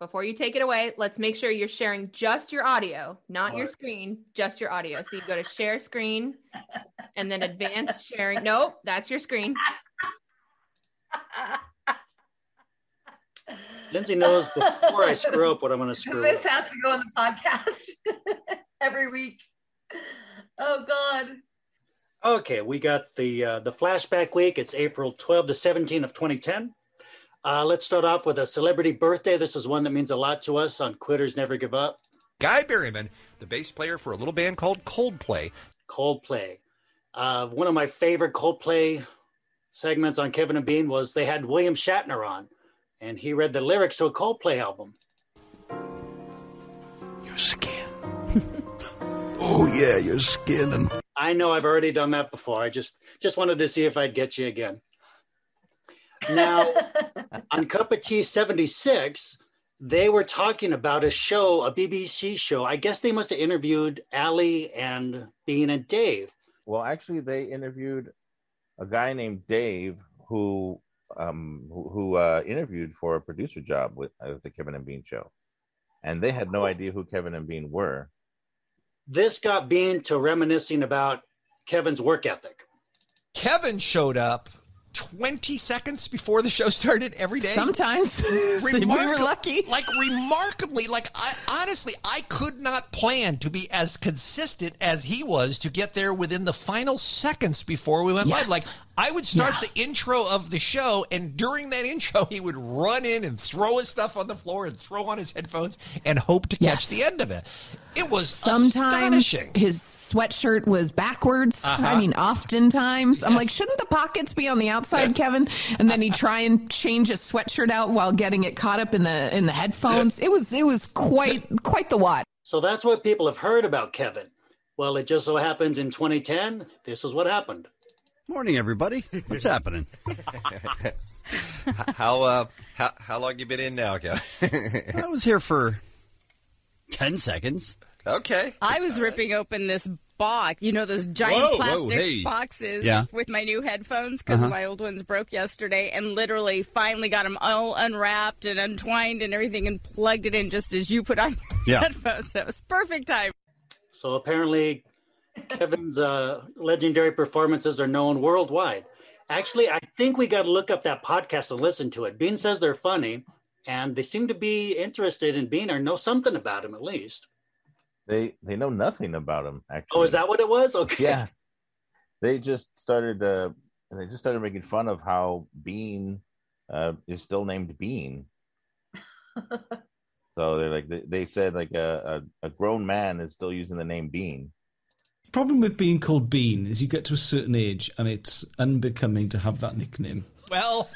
before you take it away, let's make sure you're sharing just your audio, not your screen, just your audio. So you go to share screen and then advanced sharing. Nope, that's your screen. Lindsay knows before I screw up what I'm going to screw This up. has to go on the podcast every week. Oh God. Okay, we got the uh, the flashback week. It's April 12 to 17 of 2010. Uh, let's start off with a celebrity birthday. This is one that means a lot to us on Quitters Never Give Up. Guy Berryman, the bass player for a little band called Coldplay. Coldplay. Uh, one of my favorite Coldplay segments on Kevin and Bean was they had William Shatner on, and he read the lyrics to a Coldplay album. Your skin. oh yeah, your skin and I know I've already done that before. I just just wanted to see if I'd get you again. Now, on Cup of Tea 76, they were talking about a show, a BBC show. I guess they must have interviewed Allie and Bean and Dave. Well, actually, they interviewed a guy named Dave who um, who, who uh, interviewed for a producer job with uh, the Kevin and Bean show, and they had no idea who Kevin and Bean were. This got Bean to reminiscing about Kevin's work ethic. Kevin showed up 20 seconds before the show started every day. Sometimes we were lucky. Like remarkably, like I honestly, I could not plan to be as consistent as he was to get there within the final seconds before we went live. Like I would start Yeah. the intro of the show, and during that intro, he would run in and throw his stuff on the floor and throw on his headphones and hope to catch Yes. the end of it. It was Sometimes astonishing. his sweatshirt was backwards. Uh-huh. I mean, oftentimes. I'm like, shouldn't the pockets be on the outside, Kevin? And then he'd try and change his sweatshirt out while getting it caught up in the in the headphones. It was it was quite quite the watch. So that's what people have heard about Kevin. Well, it just so happens in 2010, this is what happened. Morning, everybody. What's happening? How uh how how long you been in now, Kevin? I was here for 10 seconds. okay. I was ripping open this box, you know, those giant Whoa, whoa, plastic hey. boxes Yeah. with my new headphones because Uh-huh. my old ones broke yesterday, and literally finally got them all unwrapped and untwined and everything, and plugged it in just as you put on your Yeah. headphones. That was perfect time. So apparently, Kevin's uh, legendary performances are known worldwide. Actually, I think we got to look up that podcast and listen to it. Bean says they're funny, and they seem to be interested in Bean or know something about him at least. They they know nothing about him. Actually, Oh, is that what it was? Okay. yeah? They just started. Uh, they just started making fun of how Bean uh, is still named Bean. so they're like they, they said like a, a a grown man is still using the name Bean. Problem with being called Bean is you get to a certain age and it's unbecoming to have that nickname. Well,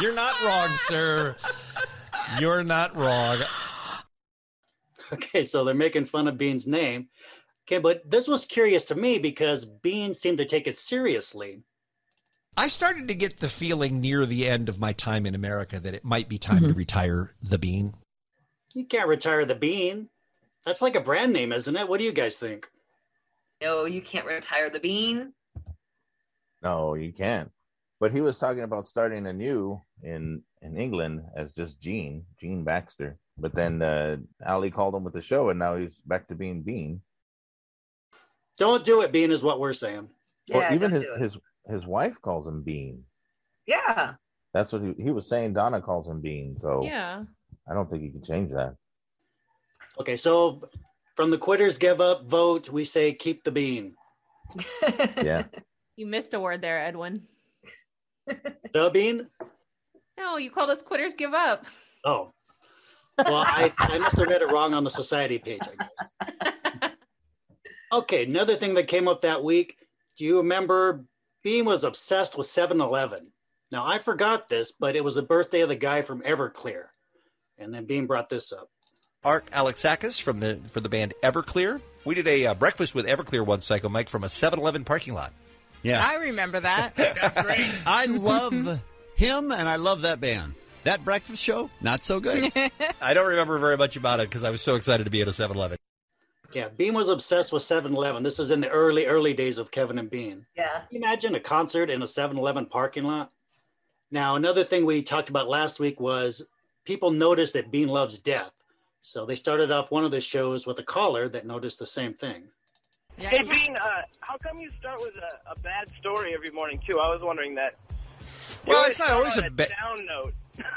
you're not wrong, sir. You're not wrong. Okay, so they're making fun of Bean's name. Okay, but this was curious to me because Bean seemed to take it seriously. I started to get the feeling near the end of my time in America that it might be time to mm-hmm. retire the bean. You can't retire the Bean. That's like a brand name, isn't it? What do you guys think? No, you can't retire the bean. No, you can't. But he was talking about starting anew in in England as just Gene, Gene Baxter. But then uh, Allie called him with the show, and now he's back to being Bean. Don't do it, Bean, is what we're saying. Yeah, well, even his, his his wife calls him Bean. Yeah. That's what he, he was saying. Donna calls him Bean, so Yeah. I don't think he can change that. Okay, so from the quitters give up vote, we say keep the Bean. Yeah, You missed a word there, Edwin. The Bean? No, you called us quitters give up. Oh. Well, I, I must have read it wrong on the society page, I guess. Okay, another thing that came up that week. Do you remember Bean was obsessed with 7 Eleven? Now, I forgot this, but it was the birthday of the guy from Everclear. And then Bean brought this up. Art Alexakis from the for the band Everclear. We did a uh, breakfast with Everclear one cycle, Mike, from a 7-Eleven parking lot. Yeah. I remember that. I love him and I love that band. That breakfast show, not so good. I don't remember very much about it because I was so excited to be at a 7-Eleven. Yeah, Bean was obsessed with 7 Eleven. This is in the early, early days of Kevin and Bean. Yeah. Can you imagine a concert in a 7 Eleven parking lot? Now, another thing we talked about last week was people noticed that Bean loves death. So they started off one of the shows with a caller that noticed the same thing. Hey, Bean, uh, how come you start with a, a bad story every morning, too? I was wondering that. You Well, it's not always on a ba- down note.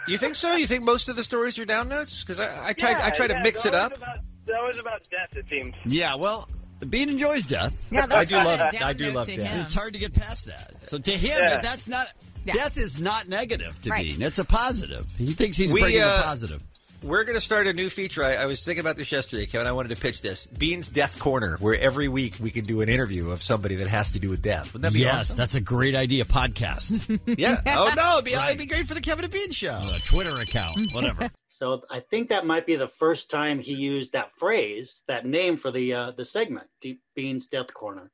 You think so? You think most of the stories are down notes? Because I, I try, I Yeah, try to mix it up. About, they're about death, it seems. Yeah, well, Bean enjoys death. Yeah, that's I do love. a down I do love to death. him. It's hard to get past that. So to him, Yeah. that's not. Yeah. Death is not negative to Right. Bean. It's a positive. He thinks he's We, bringing uh, a positive. We're going to start a new feature. I, I was thinking about this yesterday, Kevin. I wanted to pitch this Bean's Death Corner, where every week we can do an interview of somebody that has to do with death. Wouldn't that be yes, awesome? that's a great idea. Podcast. Yeah. Oh no, it'd be, Right. it'd be great for the Kevin and Bean show. A Twitter account, whatever. So I think that might be the first time he used that phrase, that name for the uh, the segment, Deep Bean's Death Corner.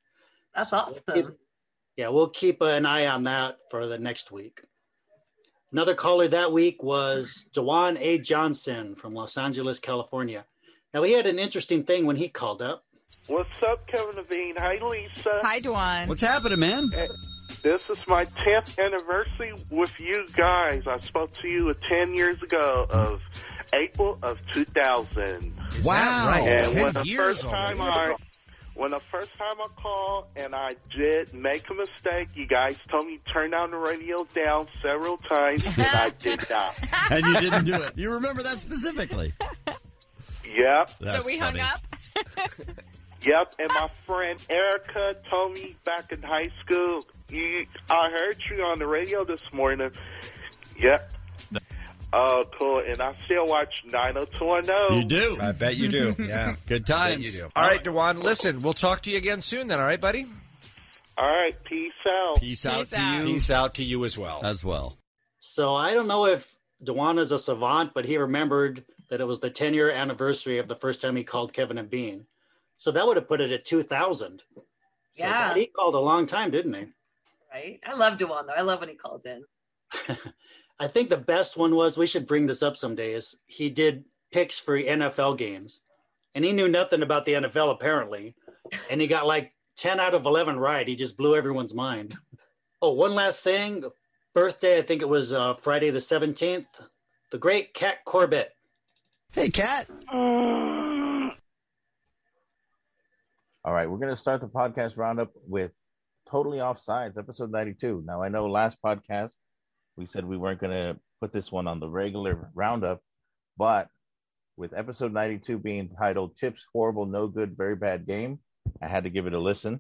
That's we'll awesome. keep- yeah, we'll keep an eye on that for the next week. Another caller that week was Dewan A. Johnson from Los Angeles, California. Now he had an interesting thing when he called up. What's up, Kevin Levine? Hi, Lisa. Hi, Dwan. What's happening, man? This is my 10th anniversary with you guys. I spoke to you 10 years ago of April of 2000. Wow, right? And 10 when the years first time already. I when the first time I called and I did make a mistake, you guys told me turn down the radio down several times, and I did not. and you didn't do it. You remember that specifically. Yep. so That's we hung up. Yep, and my friend Erica told me back in high school, you, I heard you on the radio this morning. Yep. Uh, oh, cool. And I still watch 90210. You do. I bet you do. Yeah. Good Bet times. you do. All right, Dewan, listen, we'll talk to you again soon then, all right, buddy? All right, peace out. Peace out Peace to out. you Peace out to you as well. as well. So I don't know if Dewan is a savant, but he remembered that it was the 10 year anniversary of the first time he called Kevin and Bean. So that would have put it at 2000. So Yeah. he called a long time, didn't he? Right? I love Dewan though. I love when he calls in. I think the best one was we should bring this up someday is he did picks for NFL games and he knew nothing about the NFL apparently. And he got like 10 out of 11 right. He just blew everyone's mind. Oh, one last thing. Birthday, I think it was uh, Friday the 17th. The great Kat Corbett. Hey, Cat. All right, we're going to start the podcast roundup with Totally Offsides, episode 92. Now, I know last podcast we said we weren't going to put this one on the regular roundup, but with episode 92 being titled Chip's Horrible, No Good, Very Bad Game, I had to give it a listen,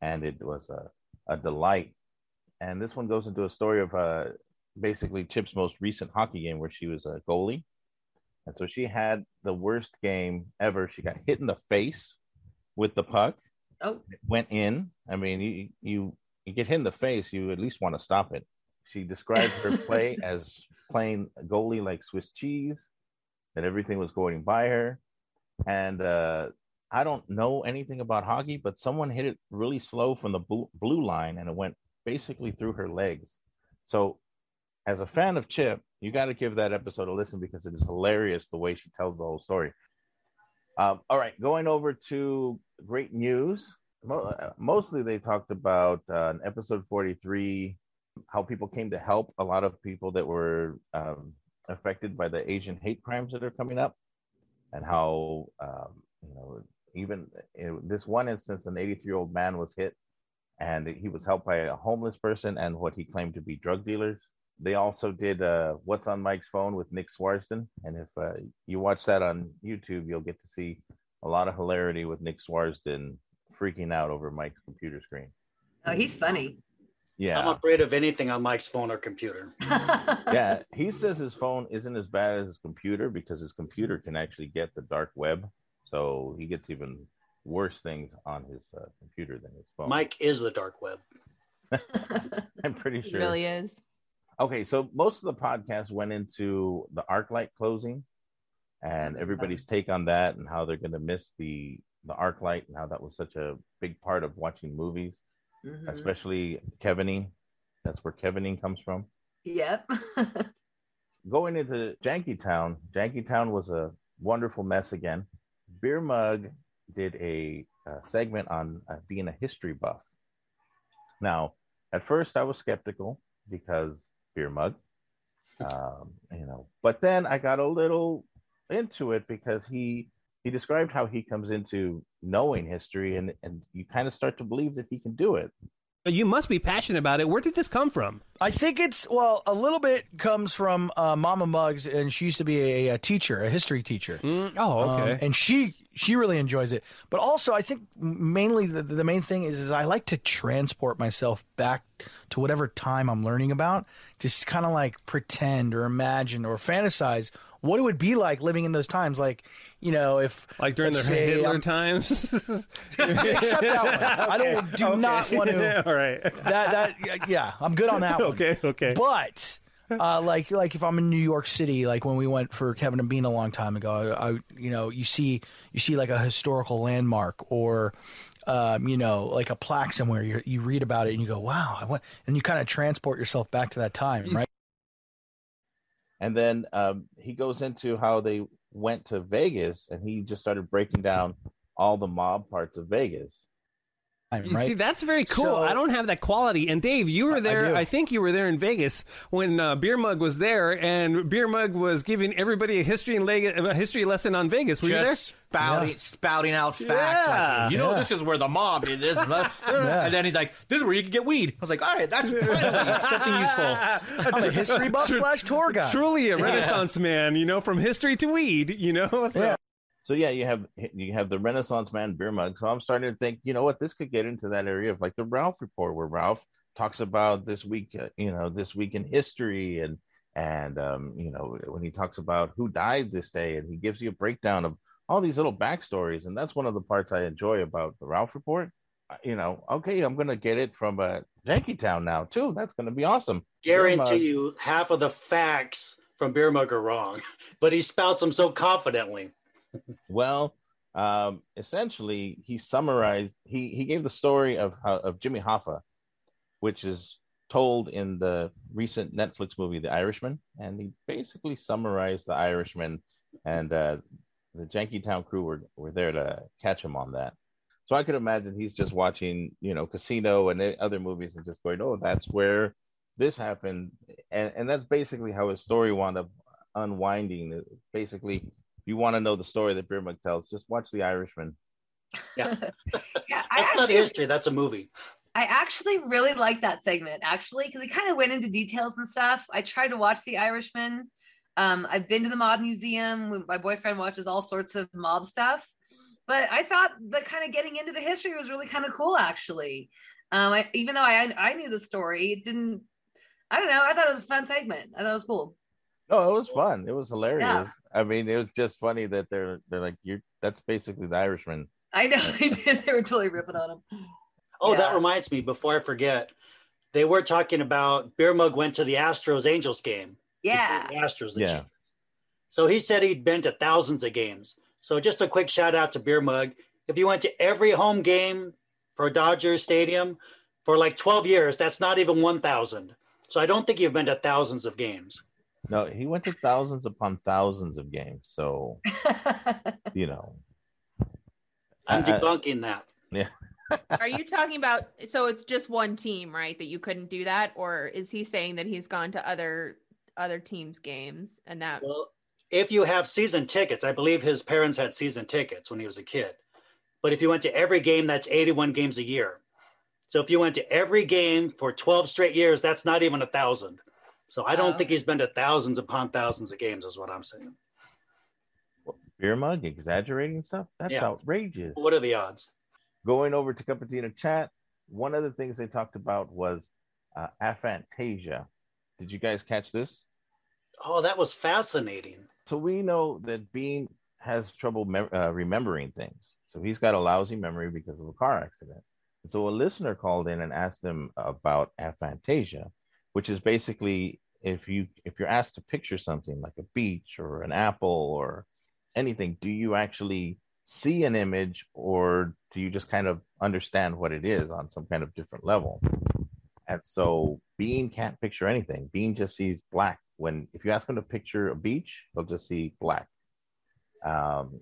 and it was a, a delight. And this one goes into a story of uh, basically Chip's most recent hockey game where she was a goalie. And so she had the worst game ever. She got hit in the face with the puck. Oh, It went in. I mean, you you you get hit in the face, you at least want to stop it. She described her play as playing goalie like Swiss cheese, that everything was going by her. And uh, I don't know anything about hockey, but someone hit it really slow from the blue, blue line and it went basically through her legs. So, as a fan of Chip, you got to give that episode a listen because it is hilarious the way she tells the whole story. Um, all right, going over to great news. Mostly they talked about uh, episode 43 how people came to help a lot of people that were um, affected by the Asian hate crimes that are coming up, and how um, you know even in this one instance, an 83 year old man was hit, and he was helped by a homeless person and what he claimed to be drug dealers. They also did uh, "What's on Mike's Phone" with Nick Swardson, and if uh, you watch that on YouTube, you'll get to see a lot of hilarity with Nick Swardson freaking out over Mike's computer screen. oh, he's funny. Yeah, I'm afraid of anything on Mike's phone or computer. yeah. He says his phone isn't as bad as his computer because his computer can actually get the dark web, so he gets even worse things on his uh, computer than his phone. Mike is the dark web. I'm pretty He sure. really is. Okay, so most of the podcast went into the ArcLight closing and everybody's take on that and how they're going to miss the the ArcLight and how that was such a big part of watching movies, Mhm. especially Kevining. That's where Kevining comes from. Yep. Going into Jankytown, Jankytown was a wonderful mess again. Beer Mug did a, uh segment on uh, being a history buff. Now, at first I was skeptical because Beer Mug, um, you know. But then I got a little into it because he he described how he comes into knowing history, and and you kind of start to believe that he can do it. But you must be passionate about it. Where did this come from? I think it's well, a little bit comes from uh, Mama Muggs, and she used to be a, a teacher, a history teacher. oh, okay. Um, and she she really enjoys it. But also, I think mainly the, the main thing is is I like to transport myself back to whatever time I'm learning about, just kind of like pretend or imagine or fantasize what it would be like living in those times. Like, you know, if Like during the say Hitler I'm- times. Except that one. I don't do Okay. not want to. All right. That that yeah, I'm good on that one. Okay, okay. But uh, like like if I'm in New York City, like when we went for Kevin and Bean a long time ago, I, I you know you see you see like a historical landmark or. Um, you know, like a plaque somewhere, you you read about it and you go, "Wow!" I went, and you kind of transport yourself back to that time, right? And then um, he goes into how they went to Vegas, and he just started breaking down all the mob parts of Vegas. You See, that's very cool. So- I don't have that quality. And Dave, you were there. do. I, think you were there in Vegas when uh, Beer Mug was there, and Beer Mug was giving everybody a history and leg- a history lesson on Vegas. Were you there? Just spouting, spouting out facts. Yeah. Like, you know, Yeah. this is where the mob is. This, And then he's like, this is where you can get weed. I was like, all right, that's something useful. I'm a history buff slash tour guide. Truly a Renaissance man, you know, from history to weed. You know. So- So yeah, you have you have the Renaissance man beer mug. So I'm starting to think, you know what, this could get into that area of like the Ralph report, where Ralph talks about this week, uh, you know, this week in history, and and um, you know when he talks about who died this day, and he gives you a breakdown of all these little backstories, and that's one of the parts I enjoy about the Ralph report. Uh, You know, okay, I'm gonna get it from a Janky Town now too. That's gonna be awesome. Guarantee you, half of the facts from Beer Mug are wrong, but he spouts them so confidently. Well, um, essentially, he summarized. He he gave the story of of Jimmy Hoffa, which is told in the recent Netflix movie The Irishman, and he basically summarized The Irishman, and uh, the Jankytown crew were were there to catch him on that. So I could imagine he's just watching, you know, Casino and other movies and just going, "Oh, that's where this happened," and and that's basically how his story wound up unwinding. Basically, you want to know the story that Beer Mug tells, just watch The Irishman. Yeah, yeah That's not history. That's a movie. I actually really like that segment, actually, because it kind of went into details and stuff. I tried to watch The Irishman. Um, I've been to the Mob Museum. My boyfriend watches all sorts of mob stuff. But I thought the kind of getting into the history was really kind of cool, actually. Um, I, even though I I knew the story, it didn't. I don't know. I thought it was a fun segment. I thought it was cool. No, it was fun. It was hilarious. Yeah. I mean, it was just funny that they're they're like you're. That's basically The Irishman. I know they did. They were totally ripping on him. Oh, Yeah. that reminds me. Before I forget, they were talking about Beer Mug went to the Astros Angels game. Yeah. The Astros. The Yeah. Chiefs. So he said he'd been to thousands of games. So just a quick shout out to Beer Mug. If you went to every home game for Dodger Stadium for like 12 years, that's not even 1,000. So I don't think you've been to thousands of games. No, he went to thousands upon thousands of games. So you know, I'm I- I- debunking that. yeah. Are you talking about so it's just one team, right? That you couldn't do that, or is he saying that he's gone to other other teams' games and that? Well, if you have season tickets, I believe his parents had season tickets when he was a kid. But if you went to every game, that's 81 games a year. So if you went to every game for 12 straight years, that's not even a thousand. So I don't Wow. think he's been to thousands upon thousands of games, is what I'm saying. Beer Mug exaggerating stuff. That's Yeah. outrageous. What are the odds? Going over to cup of tea in chat, one of the things they talked about was uh, aphantasia. Did you guys catch this? Oh, that was fascinating. So we know that Bean has trouble mem- uh, remembering things. So he's got a lousy memory because of a car accident. And so a listener called in and asked him about aphantasia, which is basically if you if you're asked to picture something like a beach or an apple or anything, do you actually see an image or do you just kind of understand what it is on some kind of different level? And so Bean can't picture anything. Bean just sees black. When if you ask him to picture a beach, he'll just see black. Um,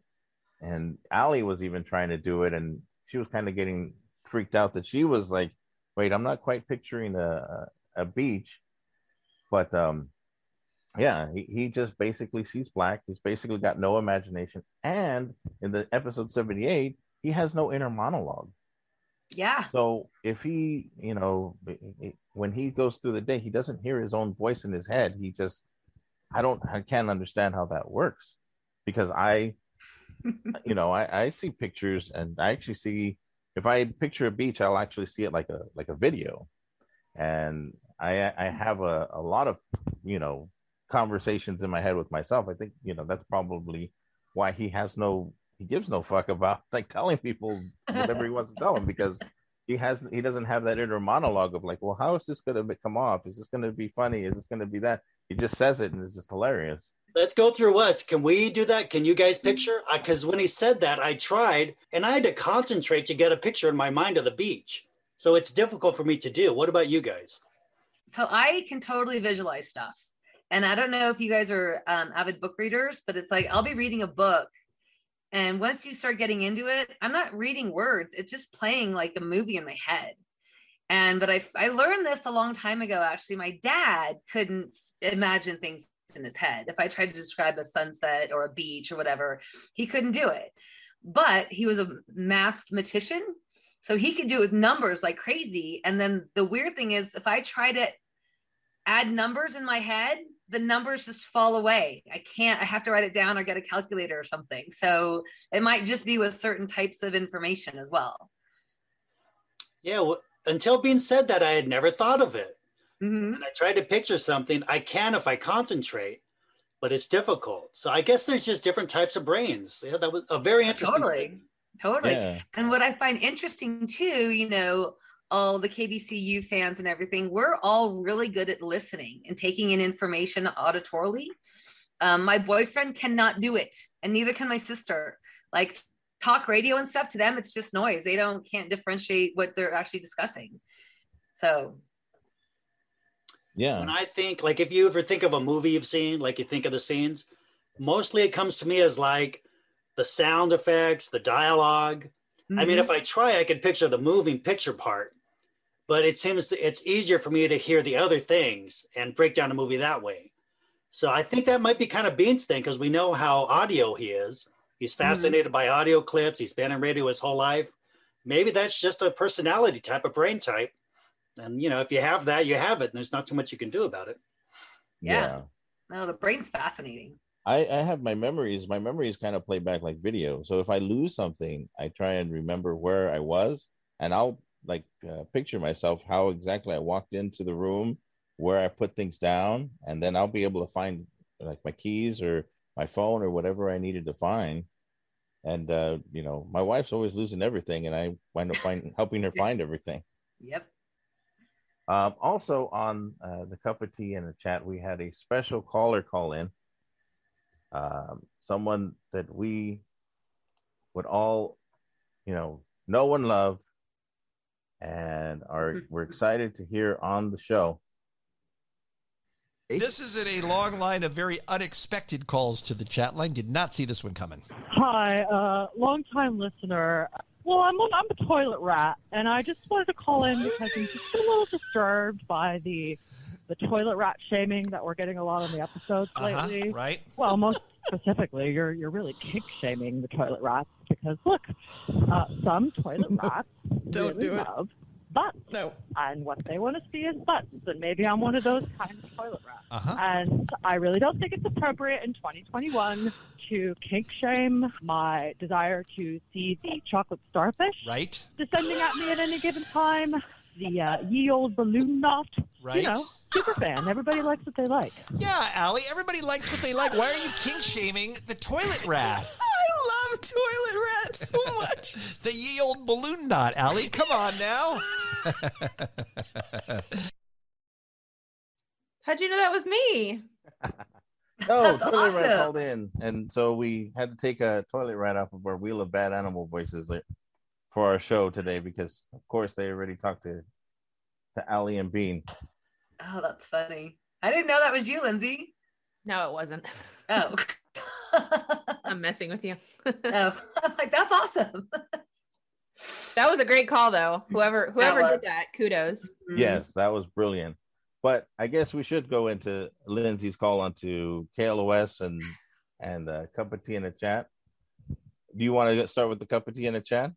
and Allie was even trying to do it, and she was kind of getting freaked out that she was like, "Wait, I'm not quite picturing a a, beach." But um, yeah, he, he just basically sees black. He's basically got no imagination. And in the episode 78, he has no inner monologue. Yeah. So if he, you know, when he goes through the day, he doesn't hear his own voice in his head. He just, I don't, I can't understand how that works because I, you know, I, I see pictures and I actually see, if I picture a beach, I'll actually see it like a, like a video. And I, uh, I have a, a lot of, you know, conversations in my head with myself. I think, you know, that's probably why he has no, he gives no fuck about like telling people whatever he wants to tell them because he has he doesn't have that inner monologue of like, well, how is this going to come off? Is this going to be funny? Is this going to be that? He just says it and it's just hilarious. Let's go through us. Can we do that? Can you guys picture? Because when he said that, I tried and I had to concentrate to get a picture in my mind of the beach. So it's difficult for me to do. What about you guys? So I can totally visualize stuff. And I don't know if you guys are um, avid book readers, but it's like I'll be reading a book. And once you start getting into it, I'm not reading words, it's just playing like a movie in my head. And but I, I learned this a long time ago. Actually, my dad couldn't imagine things in his head. If I tried to describe a sunset or a beach or whatever, he couldn't do it. But he was a mathematician, so he could do it with numbers like crazy. And then the weird thing is, if I try to add numbers in my head, the numbers just fall away. I can't, I have to write it down or get a calculator or something. So it might just be with certain types of information as well. Yeah, well, until Bean said that, I had never thought of it. Mm-hmm. And I tried to picture something. I can if I concentrate, but it's difficult. So I guess there's just different types of brains. Yeah, that was a very interesting. Totally. Totally. Yeah. And what I find interesting too, you know, all the KBCU fans and everything, we're all really good at listening and taking in information auditorily. Um, my boyfriend cannot do it, and neither can my sister. Like talk radio and stuff to them, it's just noise. They don't can't differentiate what they're actually discussing. So Yeah. When I think, like, if you ever think of a movie you've seen, like you think of the scenes, mostly it comes to me as like the sound effects, the dialog I mean, Mhm. if I try, I could picture the moving picture part, but it seems that it's easier for me to hear the other things and break down a movie that way. So I think that might be kind of Bean's thing because we know how audio he is. He's fascinated by audio clips. He's been in radio his whole life. Maybe that's just a personality type, a brain type. And you know, if you have that, you have it, and there's not too much you can do about it. yeah. No, the brain's fascinating. I, I have my memories. My memories kind of play back like video. So if I lose something, I try and remember where I was, and I'll like uh, picture myself how exactly I walked into the room, where I put things down, and then I'll be able to find like my keys or my phone or whatever I needed to find. And uh, you know, my wife's always losing everything, and I wind up find, helping her find everything. Yep. Um, also on uh, the cup of tea in the chat, we had a special caller call in. Um, someone that we would all, you know, know and love, and are we're excited to hear on the show. This is in a long line of very unexpected calls to the chat line. Did not see this one coming. Hi, uh, long-time listener. Well, I'm I'm a toilet rat, and I just wanted to call in because I'm just a little disturbed by the the toilet rat shaming that we're getting a lot on the episodes Uh-huh, lately. right? Well, most specifically, you're you're really kink shaming the toilet rats because look, uh, some toilet rats Don't really do it. love butts. No. And what they want to see is buttons, and maybe I'm one of those kind of toilet rats. Uh-huh. And I really don't think it's appropriate in 2021 to kink shame my desire to see the chocolate starfish Right. descending at me at any given time. The uh, ye old balloon knot. Right. You know, super fan. Everybody likes what they like. Yeah, Allie, everybody likes what they like. Why are you kink shaming the toilet rat? I love toilet rats so much. the ye old balloon knot, Allie. Come on now. How'd you know that was me? No, oh, That's toilet rat called in, and so we had to take a toilet rat off of our wheel of bad animal voices uh, for our show today because, of course, they already talked to to Allie and Bean. Oh, that's funny. I didn't know that was you, Lindsay. No, it wasn't. Oh. I'm messing with you. oh, I'm like, that's awesome. That was a great call, though. Whoever whoever was. did that, kudos. Mm-hmm. Yes, that was brilliant. But I guess we should go into Lindsay's call onto KLOS and and uh, cup of tea in the chat. Do you want to start with the cup of tea in the chat?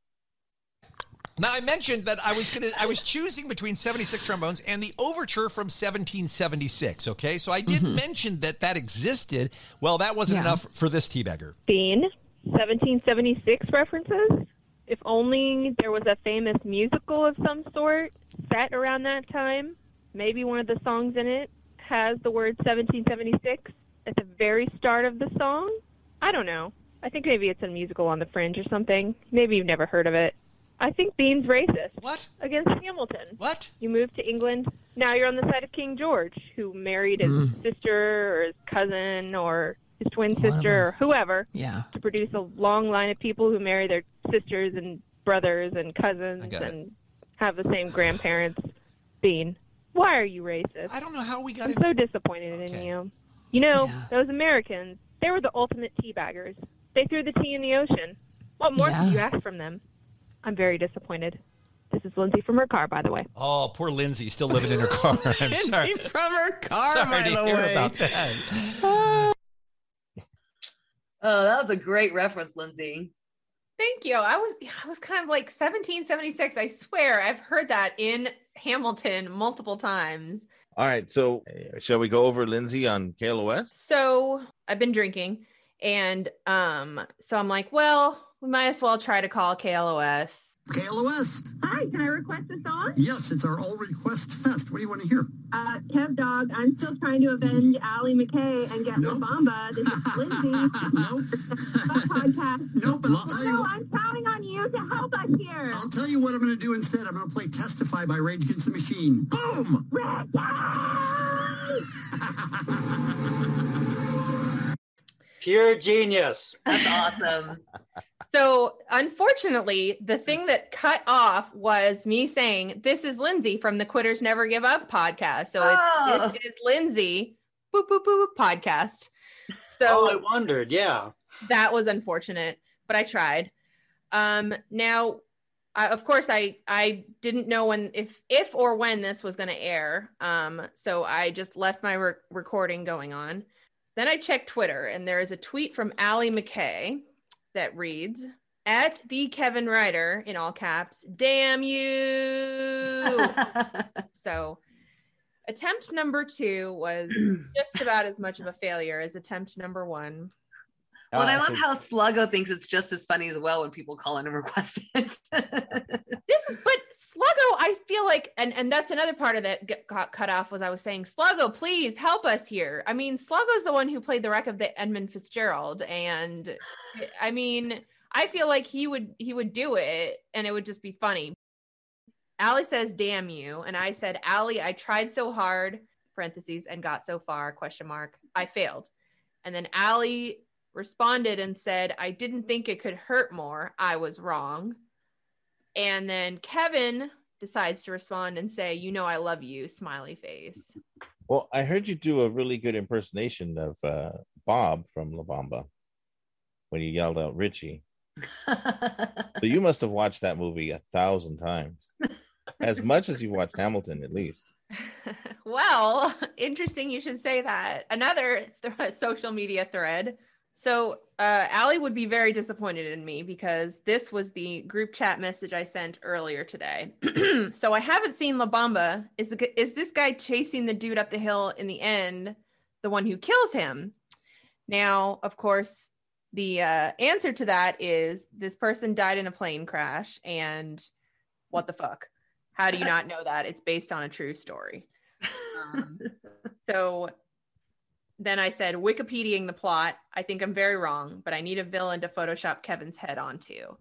Now I mentioned that I was gonna I was choosing between 76 trombones and the overture from 1776. Okay, so I did mm-hmm. mention that that existed. Well, that wasn't Yeah. enough for this teabagger. Bean, 1776 references. If only there was a famous musical of some sort set around that time. Maybe one of the songs in it has the word 1776 at the very start of the song. I don't know. I think maybe it's a musical on the fringe or something. Maybe you've never heard of it. I think Bean's racist. What? Against Hamilton. What? You moved to England. Now you're on the side of King George, who married his mm. sister or his cousin or his twin sister or whoever Yeah. to produce a long line of people who marry their sisters and brothers and cousins got it. and have the same grandparents. Bean, why are you racist? I don't know how we got I'm so disappointed in you. You know, those Americans, they were the ultimate teabaggers. They threw the tea in the ocean. What more Yeah. could you ask from them? I'm very disappointed. This is Lindsay from her car, by the way. Oh, poor Lindsay, still living in her car. I'm Lindsay sorry. from her car, Sorry by to the hear way. about that. Oh, that was a great reference, Lindsay. Thank you. I was I was kind of like 1776. I swear I've heard that in Hamilton multiple times. All right, so shall we go over Lindsay on KLOS? So I've been drinking and um so I'm like, well, we might as well try to call KLOS. KLOS. Hi, can I request a song? Yes, it's our All Request Fest. What do you want to hear? Uh, Kev Dog, I'm still trying to avenge Allie McKay and get La Bamba. This is Lindsay. nope. podcast. Nope, but I'll tell you no, what- I'm counting on you to help us here. I'll tell you what I'm going to do instead. I'm going to play Testify by Rage Against the Machine. Boom! Pure genius. That's awesome. So unfortunately, the thing that cut off was me saying, This is Lindsay from the Quitters Never Give Up podcast. So Oh. it's this is Lindsay boop boop boop boop podcast. So Oh, I wondered. Yeah. that was unfortunate but i tried um now I, of course i i didn't know when if if or when this was going to air um so i just left my re- recording going on then i checked twitter and there is a tweet from Allie mckay that reads at the kevin ryder in all caps damn you. So attempt number two was just about as much of a failure as attempt number one Well, and I Uh, love how Sluggo thinks it's just as funny as well when people call in and request it. this is but sluggo i feel like and and that's another part of that got cut off was i was saying sluggo please help us here. I mean sluggo's the one who played the wreck of the edmund fitzgerald and i mean i feel like he would he would do it and it would just be funny. Allie says damn you and i said Allie i tried so hard parentheses and got so far question mark i failed. And then Allie responded and said i didn't think it could hurt more i was wrong and then Kevin decides to respond and say, "You know I love you." Smiley face. Well, I heard you do a really good impersonation of uh, Bob from La Bamba when you yelled out Richie. so you must have watched that movie a thousand times, as much as you've watched Hamilton, at least. Well, interesting you should say that. Another th- social media thread. So, uh, Allie would be very disappointed in me because this was the group chat message I sent earlier today. so, I haven't seen La Bamba. Is, the, is this guy chasing the dude up the hill in the end the one who kills him? Now, of course, the uh, answer to that is this person died in a plane crash. And what the fuck? How do you not know that? It's based on a true story. Um, so then I said, Wikipediaing the plot. I think I'm very wrong, but I need a villain to Photoshop Kevin's head onto.